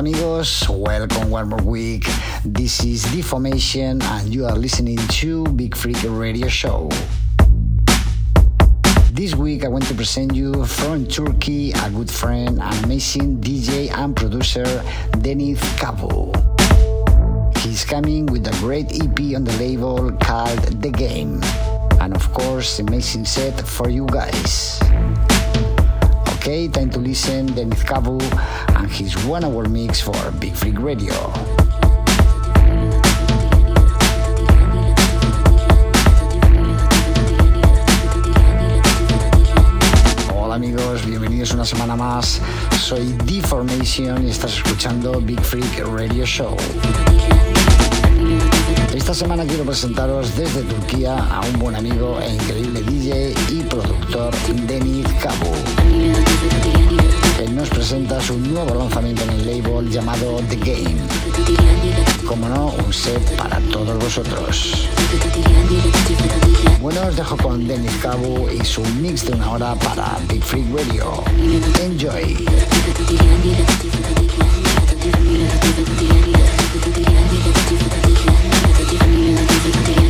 Amigos, welcome one more week. This is D-Formation and you are listening to Beat Freak Radio Show. This week I want to present you from Turkey a good friend amazing DJ and producer Deniz Kavu. He's coming with a great EP on the label called The Game. And of course, amazing set for you guys. Okay, time to listen Dennis Kavu and his one hour mix for Beat Freak Radio. Hola amigos, bienvenidos una semana más. Soy D-Formation y estás escuchando Beat Freak Radio Show. Esta semana quiero presentaros desde Turquía a un buen amigo e increíble DJ y productor Demi Cabo. Él nos presenta su nuevo lanzamiento en el label llamado The Game. Como no, un set para todos vosotros. Bueno, os dejo con Dennis Cabo y su mix de una hora para Big Freak Radio. Enjoy. Listen to the